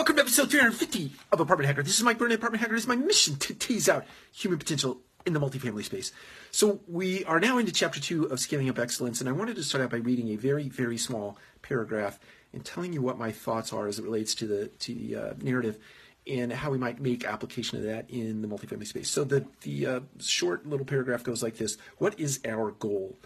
Welcome to episode 350 of Apartment Hacker. This is Mike Burnett, Apartment Hacker. It is my mission to tease out human potential in the multifamily space. So we are now into chapter two of Scaling Up Excellence, and I wanted to start out by reading a very, very small paragraph and telling you what my thoughts are as it relates to the to the uh, narrative and how we might make application of that in the multifamily space. So the the uh, short little paragraph goes like this: What is our goal?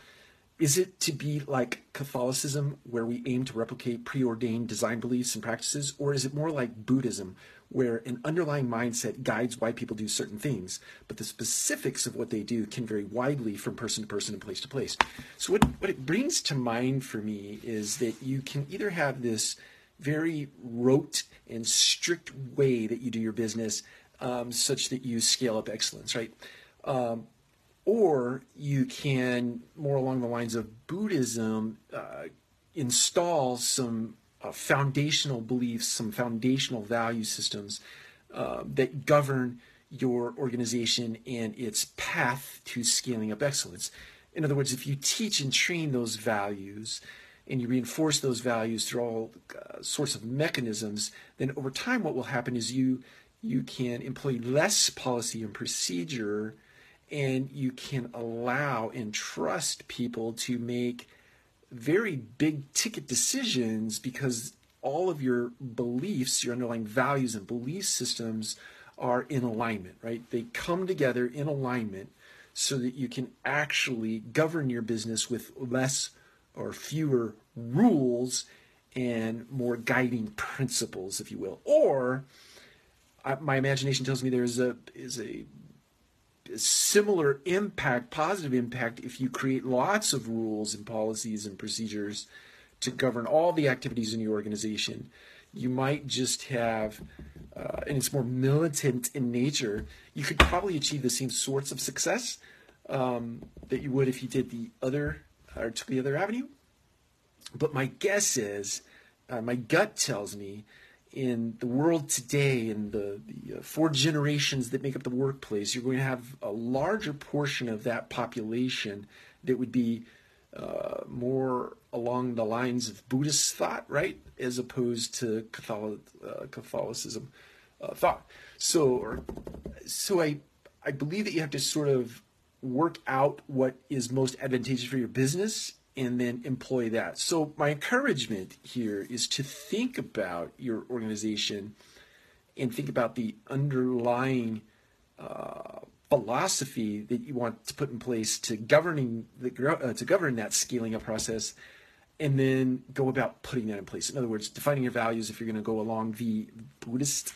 Is it to be like Catholicism, where we aim to replicate preordained design beliefs and practices, or is it more like Buddhism, where an underlying mindset guides why people do certain things, but the specifics of what they do can vary widely from person to person and place to place? So, what, what it brings to mind for me is that you can either have this very rote and strict way that you do your business, um, such that you scale up excellence, right? Um, or you can, more along the lines of Buddhism, uh, install some uh, foundational beliefs, some foundational value systems uh, that govern your organization and its path to scaling up excellence. In other words, if you teach and train those values and you reinforce those values through all uh, sorts of mechanisms, then over time, what will happen is you you can employ less policy and procedure and you can allow and trust people to make very big ticket decisions because all of your beliefs, your underlying values and belief systems are in alignment, right? They come together in alignment so that you can actually govern your business with less or fewer rules and more guiding principles, if you will. Or I, my imagination tells me there is a is a similar impact, positive impact, if you create lots of rules and policies and procedures to govern all the activities in your organization. You might just have, uh, and it's more militant in nature, you could probably achieve the same sorts of success um, that you would if you did the other, or took the other avenue. But my guess is, uh, my gut tells me in the world today and the, the uh, four generations that make up the workplace, you're going to have a larger portion of that population that would be uh, more along the lines of Buddhist thought, right, as opposed to Catholic, uh, Catholicism uh, thought. So, or, so I, I believe that you have to sort of work out what is most advantageous for your business and then employ that. So, my encouragement here is to think about your organization and think about the underlying uh, philosophy that you want to put in place to governing the uh, to govern that scaling up process, and then go about putting that in place. In other words, defining your values if you're going to go along the Buddhist